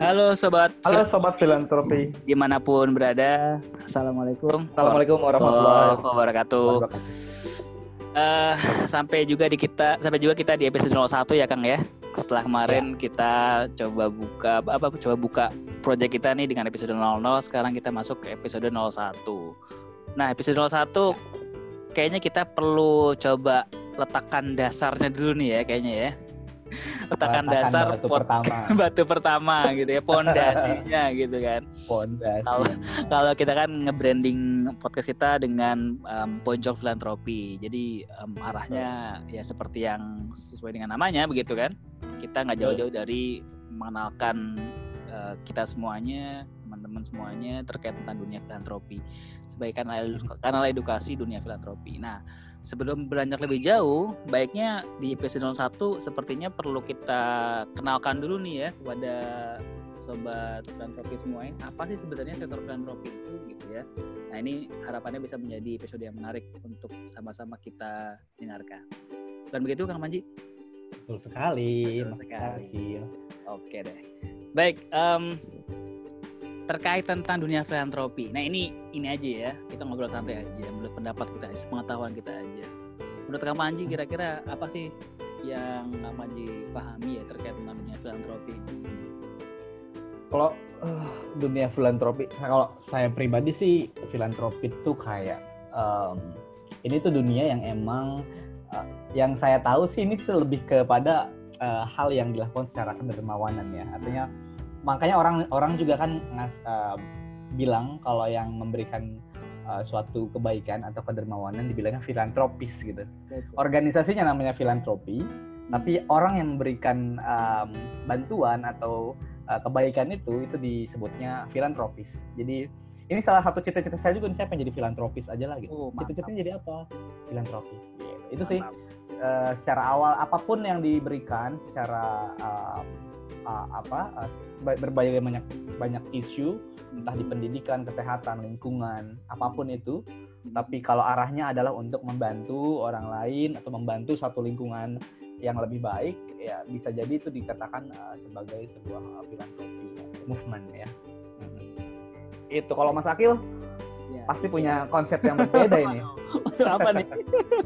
Halo sobat, Halo sobat filantropi. di mana pun berada. Assalamualaikum. Assalamualaikum warahmatullahi wabarakatuh. Eh, sampai juga di kita, sampai juga kita di episode 01 ya Kang ya. Setelah kemarin kita coba buka apa coba buka project kita nih dengan episode 00, sekarang kita masuk ke episode 01. Nah, episode 01 kayaknya kita perlu coba letakkan dasarnya dulu nih ya kayaknya ya. Letakkan dasar batu pot- pertama. batu pertama gitu ya, pondasinya gitu kan. Pondasi. Kalau- Kalau kita kan nge-branding podcast kita dengan em, pojok filantropi, jadi em, arahnya ya seperti yang sesuai dengan namanya begitu kan. Kita nggak jauh-jauh dari mengenalkan eh, kita semuanya, teman-teman semuanya terkait tentang dunia filantropi sebagai kanal kanal edukasi dunia filantropi. Nah, sebelum beranjak lebih jauh, baiknya di episode 01 sepertinya perlu kita kenalkan dulu nih ya kepada sobat filantropi semuanya apa sih sebenarnya sektor filantropi itu gitu ya nah ini harapannya bisa menjadi episode yang menarik untuk sama-sama kita dengarkan bukan begitu Kang Manji Betul sekali. Betul sekali. Syakir. oke deh baik em, terkait tentang dunia filantropi. Nah ini ini aja ya. Kita ngobrol santai aja. Menurut pendapat kita pengetahuan kita aja. Menurut Kang Manji kira-kira apa sih yang Kang Manji pahami ya terkait tentang dunia filantropi? Kalau eh, dunia filantropi, kalau saya pribadi sih filantropi itu kayak em, ini tuh dunia yang emang eh, yang saya tahu sih ini tuh lebih kepada eh, hal yang dilakukan secara kedermawanan ya. Artinya makanya orang orang juga kan ngas, eh, bilang kalau yang memberikan eh, suatu kebaikan atau kedermawanan dibilangnya filantropis gitu. Organisasinya namanya filantropi, tapi orang yang memberikan em, bantuan atau uh, kebaikan itu itu disebutnya filantropis. Jadi ini salah satu cita-cita saya juga nih saya pengen jadi filantropis aja lah gitu. oh Cita-citanya jadi apa? Filantropis. Gitu. Itu sih uh, secara awal apa pun yang diberikan secara uh, uh, apa uh, berbagai banyak banyak isu entah di pendidikan, kesehatan, lingkungan, apa pun itu. Tapi kalau arahnya adalah untuk membantu orang lain atau membantu satu lingkungan yang lebih baik, ya bisa jadi itu dikatakan uh, sebagai sebuah uh, filantropi movement ya. Itu kalau Mas Akil Ya. pasti punya konsep yang berbeda ini. Maksud apa nih?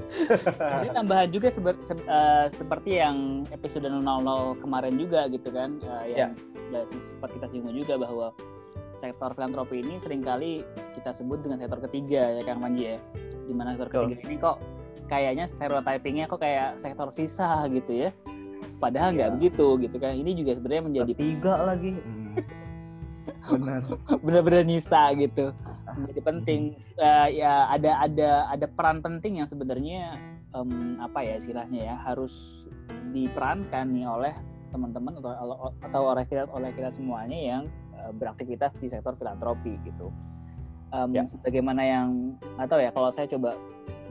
Ini tambahan juga seber- se- eh, seperti yang episode 00 kemarin juga gitu kan, eh, yang udah sempat kita singgung juga bahwa sektor filantropi ini sering kali kita sebut dengan sektor ketiga ya Kang Manji ya. Di mana sektor Betul. ketiga ini kok kayaknya stereotypingnya kok kayak sektor sisa gitu ya. Padahal nggak Iya. begitu gitu kan. Ini juga sebenarnya menjadi Tiga lagi. Benar. benar-benar nyisa gitu menjadi penting. Eh, ya ada ada ada peran penting yang sebenarnya em, apa ya istilahnya ya harus diperankan nih oleh teman-teman atau atau oleh kita oleh kita semuanya yang eh, beraktivitas di sektor filantropi gitu. Em, Ya. sebagaimana yang tahu ya kalau saya coba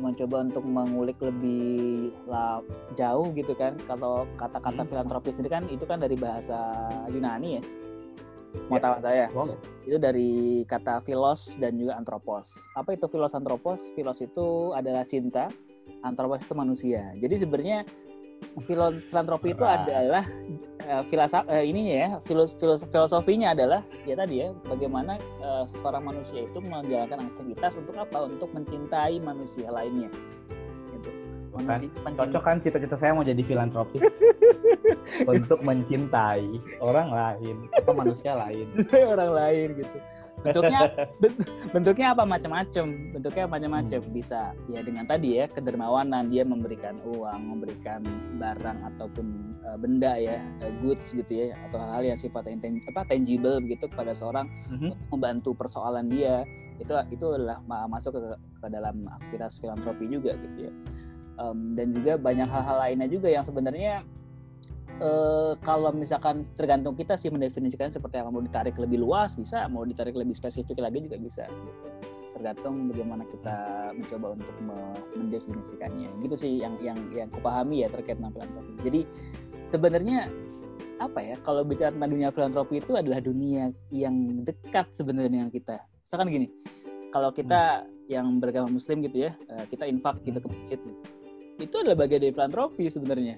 mencoba untuk mengulik lebih lah jauh gitu kan kalau kata-kata Hmm. filantropi sendiri kan itu kan dari bahasa Yunani ya mau Ya. tahu saya Boleh. itu dari kata filos dan juga antropos. Apa itu filos antropos? Filos itu adalah cinta, antropos itu manusia. Jadi sebenarnya filantropi itu adalah eh, filasa eh, ininya ya, filos, filos- filosofinya adalah ya tadi ya, bagaimana eh, seorang manusia itu menjalankan aktivitas untuk apa? Untuk mencintai manusia lainnya. Manusia, pencin- Cocok kan cita-cita saya mau jadi filantropis untuk mencintai orang lain atau manusia lain. orang lain gitu. Bentuknya bent- bentuknya apa macam-macam. Bentuknya macam-macam. Bisa ya dengan tadi ya kedermawanan dia memberikan uang, memberikan barang ataupun eh, benda ya, eh, goods gitu ya atau hal-hal yang sifatnya inten- apa tangible begitu kepada seorang untuk membantu persoalan dia. Itu itu adalah ma- masuk ke, ke dalam aktivitas filantropi juga gitu ya. Em, dan juga banyak hal-hal lainnya juga yang sebenarnya eh, kalau misalkan tergantung kita sih mendefinisikan seperti apa. Mau ditarik lebih luas bisa mau ditarik lebih spesifik lagi juga bisa gitu. Tergantung bagaimana kita mencoba untuk me- mendefinisikannya. Gitu sih yang yang yang kupahami ya terkait dengan filantropi. Jadi sebenarnya apa ya kalau bicara tentang dunia filantropi itu adalah dunia yang dekat sebenarnya dengan kita. Misalkan gini kalau kita yang beragama muslim gitu ya eh, kita infak gitu ke masjid itu adalah bagian dari filantropi sebenarnya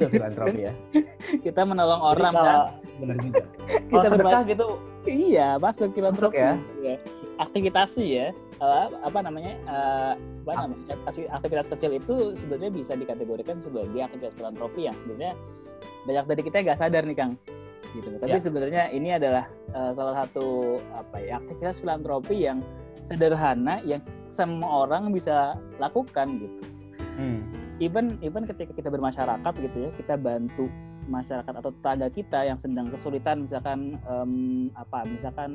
filantropi ya. kita menolong Jadi orang kalau, kan. Bener juga. Kita termasuk- gitu, Iya, masuk filantropi. ya? Iya. Aktivitas sih ya. eh, apa namanya? eh, apa namanya? aktivitas- kecil itu sebenarnya bisa dikategorikan sebagai aktivitas filantropi yang sebenarnya banyak dari kita nggak sadar nih Kang. Gitu. Tapi Ya. sebenarnya ini adalah eh, salah satu apa ya aktivitas filantropi yang sederhana yang semua orang bisa lakukan gitu. Hmm. even even ketika kita bermasyarakat gitu ya kita bantu masyarakat atau tetangga kita yang sedang kesulitan misalkan em, apa misalkan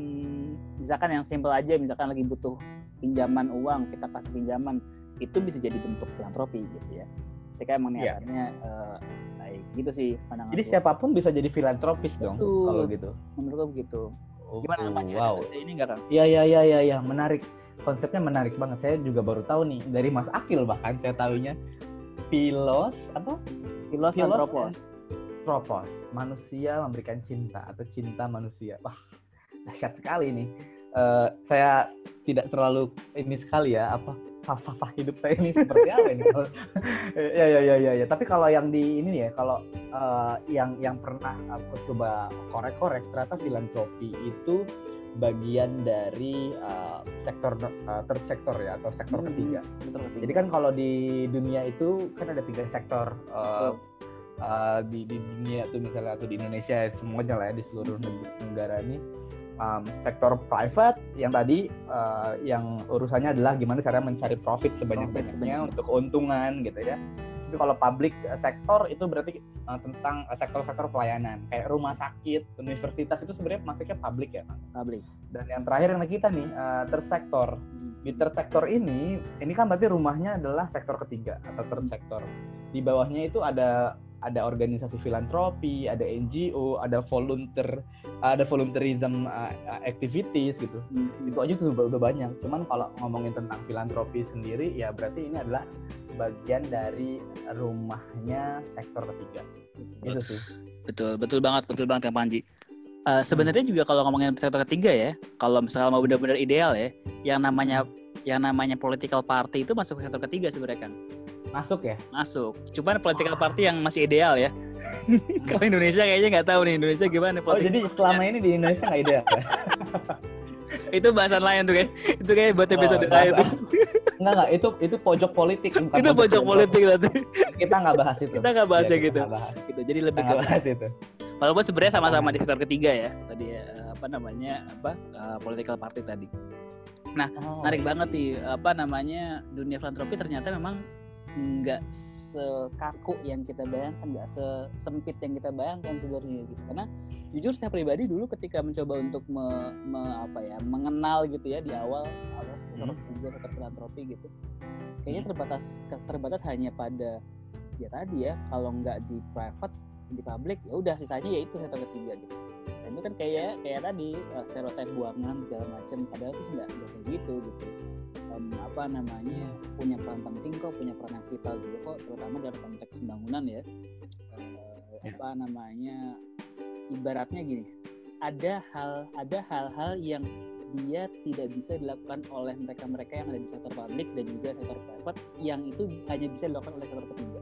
misalkan yang simple aja misalkan lagi butuh pinjaman uang kita kasih pinjaman itu bisa jadi bentuk filantropi gitu ya ketika emang Iya. niatannya eh, baik gitu sih pandangan Jadi gua. siapa pun bisa jadi filantropis dong Betul. kalau gitu. menurut gua begitu Oh, gimana namanya Wow. Ini enggak kan Iya iya iya iya ya, menarik. Konsepnya menarik banget. Saya juga baru tahu nih dari Mas Akil bahkan saya tahunya Pilos apa? filos Filos, antropos Propos, manusia memberikan cinta atau cinta manusia. Wah, dahsyat sekali nih. Eh, saya tidak terlalu ini sekali ya apa falsafah hidup saya ini seperti apa ini? ya ya ya ya ya. Tapi kalau yang di ini ya, kalau eh, yang yang pernah aku coba korek-korek ternyata filantropi itu bagian dari eh, sektor eh, third sektor ya atau sektor Hmm, ketiga. betul, betul. Jadi kan kalau di dunia itu kan ada tiga sektor uh, uh, di, di dunia tuh misalnya atau di Indonesia semuanya lah ya di seluruh neg- negara ini um, sektor private yang tadi uh, yang urusannya adalah gimana cara mencari profit sebanyak-banyaknya sebanyak- untuk keuntungan gitu ya. Tapi kalau public uh, sektor itu berarti uh, tentang uh, sektor-sektor pelayanan kayak rumah sakit, universitas itu sebenarnya masuknya public ya. Bang. publik Dan yang terakhir yang kita nih uh, third sektor di third sector ini ini kan berarti rumahnya adalah sektor ketiga atau third sector di bawahnya itu ada ada organisasi filantropi ada NGO ada volunteer ada volunteerism uh, uh, activities gitu. Hmm, itu aja tuh udah, udah banyak. Cuman kalau ngomongin tentang filantropi sendiri ya berarti ini adalah bagian dari rumahnya sektor ketiga. Itu sih. Betul, betul banget, betul banget Kang Panji. Eh, sebenarnya juga kalau ngomongin sektor ketiga ya, kalau misalnya mau benar-benar ideal ya, yang namanya yang namanya political party itu masuk ke sektor ketiga sebenarnya kan. Masuk ya Masuk. Cuman political party yang masih ideal ya. kalau Indonesia kayaknya nggak tahu nih Indonesia gimana oh jadi selama ini di Indonesia nggak ideal ya itu bahasan lain tuh kayak itu kayak buat Oh, episode lain tuh. Enggak enggak itu itu pojok politik bukan itu pojok politik nanti. kita nggak bahas itu Kita nggak bahas ya kita gitu. bahas. gitu. Jadi kita lebih ke nggak bahas itu walaupun sebenarnya sama-sama di sektor ketiga ya. Tadi ya, apa namanya? apa eh, political party tadi. Oh. menarik banget nih apa namanya dunia filantropi ternyata memang nggak sekaku yang kita bayangkan nggak sesempit yang kita bayangkan sebenarnya gitu. Karena jujur saya pribadi dulu ketika mencoba untuk me, me- apa ya mengenal gitu ya di awal awal sektor Hmm. sektor filantropi gitu kayaknya terbatas ke- terbatas hanya pada ya tadi ya kalau nggak di private di public ya udah sisanya ya itu sektor ketiga gitu dan itu kan kayak kayak tadi uh, stereotip buangan segala macam padahal sih nggak kayak gitu gitu Em, apa namanya punya peran penting kok punya peran yang vital juga kok terutama dalam konteks pembangunan ya Eh, Ya. apa namanya ibaratnya gini ada hal ada hal-hal yang dia tidak bisa dilakukan oleh mereka-mereka yang ada di sektor publik dan juga sektor private yang itu hanya bisa dilakukan oleh sektor ketiga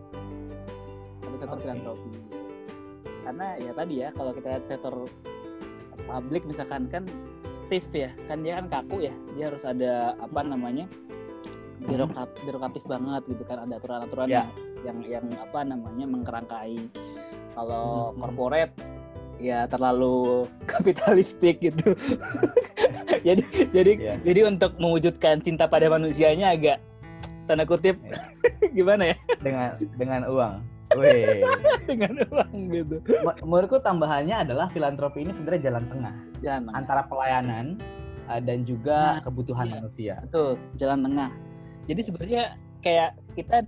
atau sektor Oke. filantropi. Karena ya tadi ya kalau kita lihat sektor publik misalkan kan stiff ya kan dia kan kaku ya dia harus ada apa namanya birokrat birokratif banget gitu kan ada aturan-aturan Ya. yang, yang apa namanya mengkerangkai kalau corporate ya terlalu kapitalistik gitu jadi jadi Iya. jadi untuk mewujudkan cinta pada manusianya agak tanda kutip Iya. gimana ya dengan dengan uang. Weh. dengan uang gitu Menurutku tambahannya adalah filantropi ini sebenarnya jalan tengah jangan antara pelayanan uh, dan juga Nah, kebutuhan iya. manusia. Betul, jalan tengah. Jadi sebenarnya kayak kita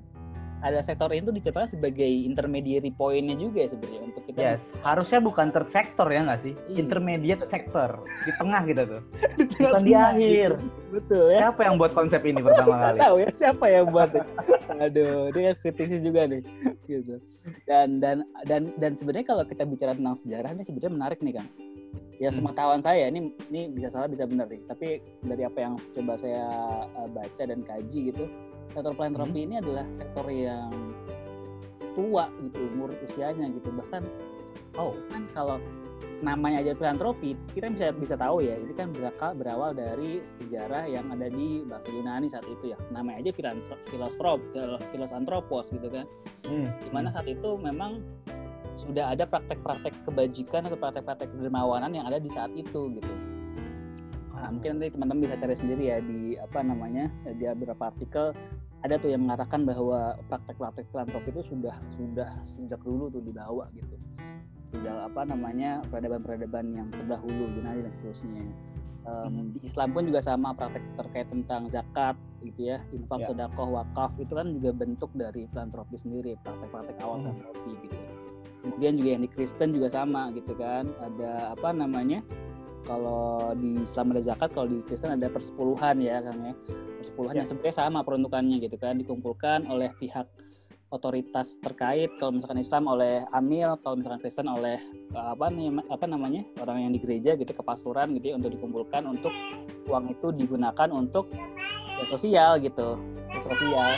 ada sektor itu dicatatkan sebagai intermediary pointnya juga ya sebenarnya untuk kita Yes, harusnya bukan third sector ya nggak sih? Iya. Intermediate sector di tengah kita tuh, di bukan di akhir. gitu. Betul ya. Siapa yang buat konsep ini pertama kali? tahu ya siapa yang buat. ya. Aduh, dia kan kritisi juga nih, gitu. Dan dan dan dan sebenarnya kalau kita bicara tentang sejarah ini sebenarnya menarik nih kan. Ya Hmm. sepengetahuan saya ini ini bisa salah bisa benar nih. Tapi dari apa yang coba saya uh, baca dan kaji gitu, sektor filantropi Hmm. ini adalah sektor yang tua gitu umur usianya gitu. Bahkan Oh, kan kalau namanya aja filantropi kita bisa bisa tahu ya ini kan berakal berawal dari sejarah yang ada di bahasa Yunani saat itu ya. Namanya aja filantro, filostrop filosantropos gitu kan. Hmm. di mana saat itu memang sudah ada praktek-praktek kebajikan atau praktek-praktek dermawanan yang ada di saat itu gitu nah mungkin nanti teman-teman bisa cari sendiri ya di apa namanya di beberapa artikel ada tuh yang mengarahkan bahwa praktek-praktek filantropi itu sudah sudah sejak dulu tuh dibawa gitu sejak apa namanya peradaban-peradaban yang terdahulu Yunani dan seterusnya. Um, Hmm. Di Islam pun juga sama praktek terkait tentang zakat gitu ya, infak, Ya. sedekah, wakaf itu kan juga bentuk dari filantropi sendiri, praktek-praktek awal Hmm. filantropi gitu. Kemudian juga yang di Kristen juga sama gitu kan, ada apa namanya? Kalau di Islam ada zakat, kalau di Kristen ada persepuluhan ya Kang ya. Persepuluhan Ya. yang sebenarnya sama peruntukannya gitu kan, dikumpulkan oleh pihak otoritas terkait kalau misalkan Islam oleh amil kalau misalkan Kristen oleh eh, apa nih apa namanya orang yang di gereja gitu kepastoran gitu ya untuk dikumpulkan untuk uang itu digunakan untuk ya, sosial gitu ya, sosial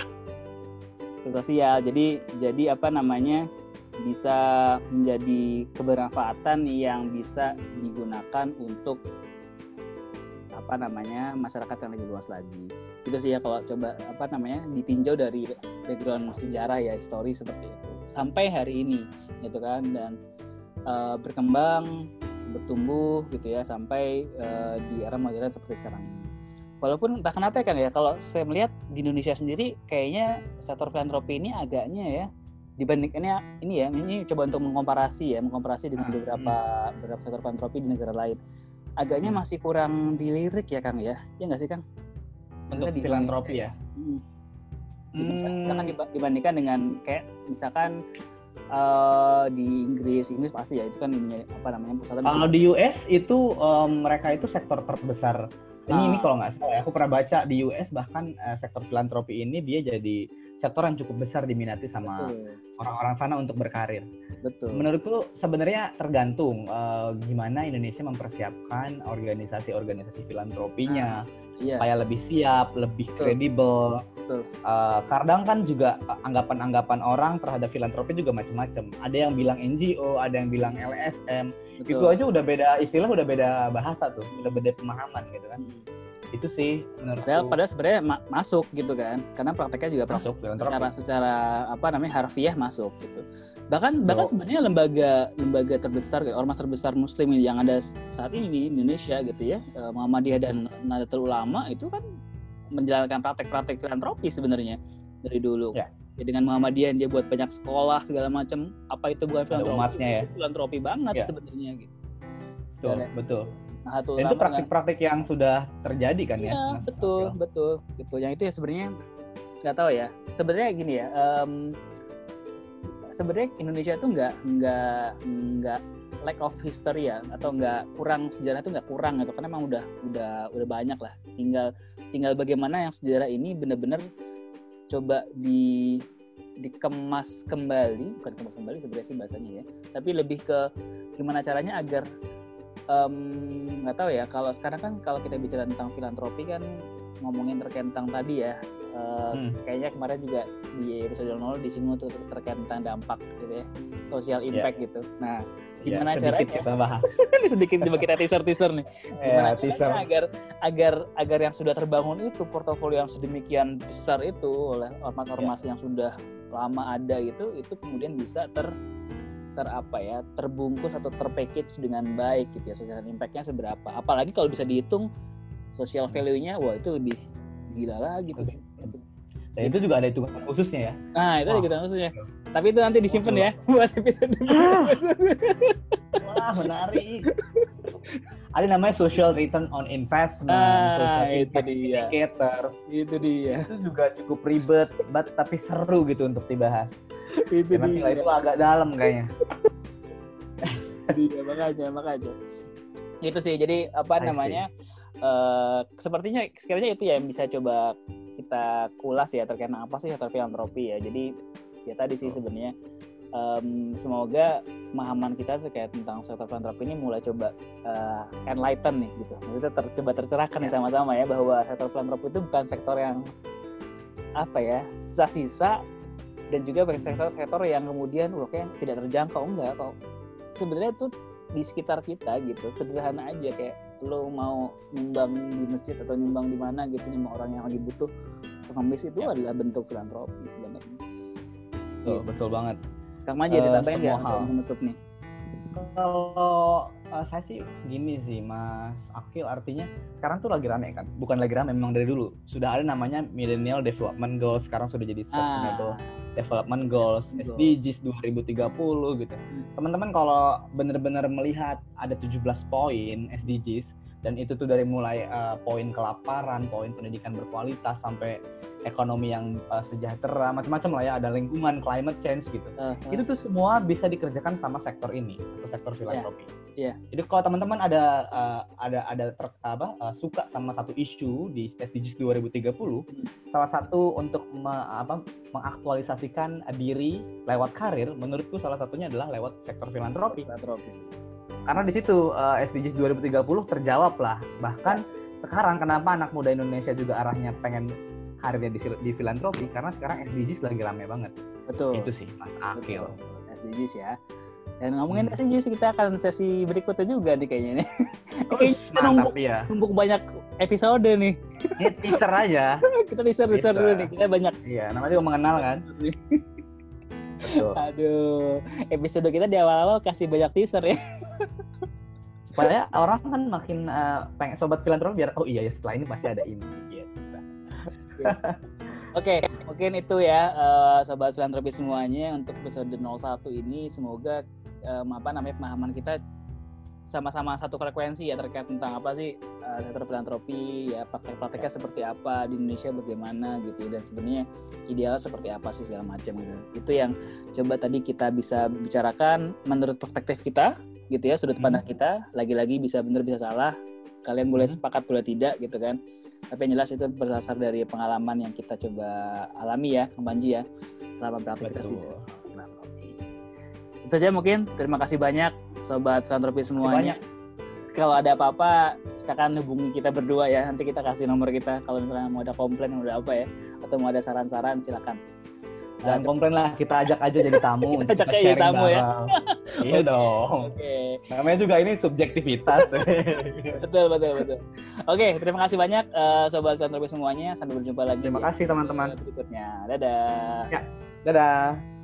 Ya, sosial jadi jadi apa namanya bisa menjadi kebermanfaatan yang bisa digunakan untuk apa namanya masyarakat yang lebih luas lagi. Itu sih ya kalau coba apa namanya ditinjau dari background sejarah ya histori seperti itu. Sampai hari ini gitu kan dan eh, berkembang bertumbuh gitu ya sampai eh, di era modern seperti sekarang ini. Walaupun entah kenapa ya kan ya kalau saya melihat di Indonesia sendiri kayaknya sektor filantropi ini agaknya ya dibandingkannya ini ya ini coba untuk mengkomparasi ya mengkomparasi dengan Hmm, beberapa beberapa sektor filantropi di negara lain agaknya Hmm. masih kurang dilirik ya Kang ya ya nggak sih Kang untuk di- filantropi ya. Hmm. Hmm. misalkan diba- dibandingkan dengan kayak misalkan eh, di Inggris Inggris pasti ya itu kan ini apa namanya pusatnya di Kalau di US itu em, mereka itu sektor terbesar. Ini Ah. ini kalau nggak salah ya, aku pernah baca di US bahkan eh, sektor filantropi ini dia jadi sektor yang cukup besar diminati sama orang-orang sana untuk berkarir. betul. Menurutku sebenarnya tergantung eh, gimana Indonesia mempersiapkan organisasi-organisasi filantropinya iya supaya lebih siap, lebih kredibel. Betul. Eh, kadang kan juga eh, anggapan-anggapan orang terhadap filantropi juga macam-macam. Ada yang bilang NGO, ada yang bilang LSM. betul. Itu aja udah beda istilah, udah beda bahasa tuh, udah beda pemahaman gitu kan. Hmm. Itu sih menurutku Padahal, padahal sebenarnya ma- masuk gitu kan karena prakteknya juga masuk filantropi. secara secara apa namanya harfiah masuk gitu bahkan bahkan sebenarnya lembaga lembaga terbesar ormas terbesar muslim yang ada saat ini di Indonesia gitu ya eh, Muhammadiyah dan Nahdlatul Ulama itu kan menjalankan praktek-praktek filantropi sebenarnya dari dulu Ya. ya dengan Muhammadiyah dia buat banyak sekolah segala macam apa itu bukan filantropi umatnya ya. Filantropi banget Ya. sebenarnya gitu Betul, betul. Nahdlatul Dan itu kan- praktik-praktik yang sudah terjadi kan ya. Iya, Mas betul, betul, gitu. Yang itu ya sebenarnya nggak tahu ya. Sebenarnya gini ya. em, sebenarnya Indonesia tuh nggak nggak nggak lack of history ya atau nggak kurang sejarah itu nggak kurang gitu karena emang udah udah udah banyak lah. Tinggal tinggal bagaimana yang sejarah ini benar-benar coba di dikemas kembali bukan kemas kembali sebenarnya sih bahasanya ya tapi lebih ke gimana caranya agar nggak tahu ya kalau sekarang kan kalau kita bicara tentang filantropi kan ngomongin terkait tentang tadi ya eh, Hmm. kayaknya kemarin juga di episode 0 disinggung tuh terkait tentang dampak gitu ya social impact gitu nah Ya, gimana sedikit caranya kita bahas. ini sedikit coba kita teaser teaser nih gimana ya, teaser. agar agar agar yang sudah terbangun itu portofolio yang sedemikian besar itu oleh ormas-ormas Ya. yang sudah lama ada gitu itu kemudian bisa ter ter apa ya terbungkus atau terpackage dengan baik gitu ya social impact-nya seberapa apalagi kalau bisa dihitung social value-nya wah itu lebih gila lagi tuh sih. Dan itu juga ada hitungan khususnya ya. nah itu Wah. gitu maksudnya tapi itu nanti disimpan ya buat episode Wah, menarik. ada namanya social return on investment, Ah, social itu impact dia. indicators. itu dia Itu juga cukup ribet, but, tapi seru gitu untuk dibahas. itu Karena dia itu agak dalam kayaknya. iya makanya makanya itu sih jadi apa I see. namanya eh sepertinya sekiranya itu ya yang bisa coba kita kulas ya terkait apa sih filantropi ya jadi ya tadi sih sebenarnya em, semoga pemahaman kita terkait tentang sektor filantropi ini mulai coba eh, enlighten nih gitu kita ter- coba tercerahkan nih Ya. sama-sama ya bahwa sektor filantropi itu bukan sektor yang apa ya sisa-sisa dan juga banyak sektor-sektor yang kemudian wah kayak tidak terjangkau enggak kok sebenarnya itu di sekitar kita gitu sederhana aja kayak lo mau nyumbang di masjid atau nyumbang di mana gitu nyumbang orang yang lagi butuh pengemis itu Ya. adalah bentuk filantropi sebenarnya Betul, betul banget. Kang Maji ada Eh, tambahin semua nggak hal. untuk menutup nih. Kalau uh, saya sih gini sih Mas Akil artinya sekarang tuh lagi rame kan? Bukan lagi rame memang dari dulu. Sudah ada namanya Millennial Development Goals sekarang sudah jadi Sustainable ah Development Goals. SDGs 2030 gitu. Teman-teman kalau benar-benar melihat ada 17 poin SDGs dan itu tuh dari mulai uh, poin kelaparan poin pendidikan berkualitas sampai ekonomi yang uh, sejahtera macam-macam lah ya ada lingkungan climate change gitu Ah, ah. itu tuh semua bisa dikerjakan sama sektor ini atau sektor filantropi. Iya. Jadi kalau teman-teman ada uh, ada ada ter- apa uh, suka sama satu isu di SDGs 2030, salah satu untuk me- apa mengaktualisasikan diri lewat karir, menurutku salah satunya adalah lewat sektor filantropi. filantropi Karena di situ uh, SDGs 2030 terjawab lah. Bahkan sekarang kenapa anak muda Indonesia juga arahnya pengen karirnya di, di filantropi karena sekarang SDGs lagi rame banget. betul Itu sih Mas Akil. Betul. SDGs ya dan ngomongin Hmm. SDGs kita akan sesi berikutnya juga nih kayaknya nih Oh, Kayaknya kita numpuk, ya. numpuk banyak episode nih Ini teaser aja. kita teaser teaser Bisa. dulu nih kita banyak Iya, namanya juga mengenal kan. Betul. aduh episode kita di awal-awal kasih banyak teaser ya Supaya orang kan makin uh, pengen sobat filantropi biar oh iya ya setelah ini pasti ada ini gitu. Oke, mungkin itu ya eh, sobat filantropi semuanya untuk episode 01 ini semoga em, apa namanya pemahaman kita sama-sama satu frekuensi ya terkait tentang apa sih sektor filantropi ya praktek-prakteknya seperti apa di Indonesia bagaimana gitu ya dan sebenarnya idealnya seperti apa sih segala macam gitu. Itu yang coba tadi kita bisa bicarakan menurut perspektif kita gitu ya sudut Hmm. pandang kita lagi-lagi bisa benar bisa salah kalian boleh Hmm. sepakat boleh tidak gitu kan tapi yang jelas itu berdasar dari pengalaman yang kita coba alami ya Kang Panji ya selama beraktivitas di filantropi. Itu aja mungkin. Terima kasih banyak sobat filantropi semuanya. banyak. Kalau ada apa-apa, silakan hubungi kita berdua ya. Nanti kita kasih nomor kita kalau misalnya mau ada komplain mau ada apa ya atau mau ada saran-saran silakan. Jangan Nah, komplain lah, kita ajak aja jadi tamu. Kita untuk ajak aja jadi sharing tamu ya. iya dong. Oke, Namanya juga ini subjektivitas. betul betul betul. Oke, terima kasih banyak eh, sobat filantropi semuanya. Sampai berjumpa lagi. Terima kasih teman-teman. Berikutnya. Dadah. Dadah.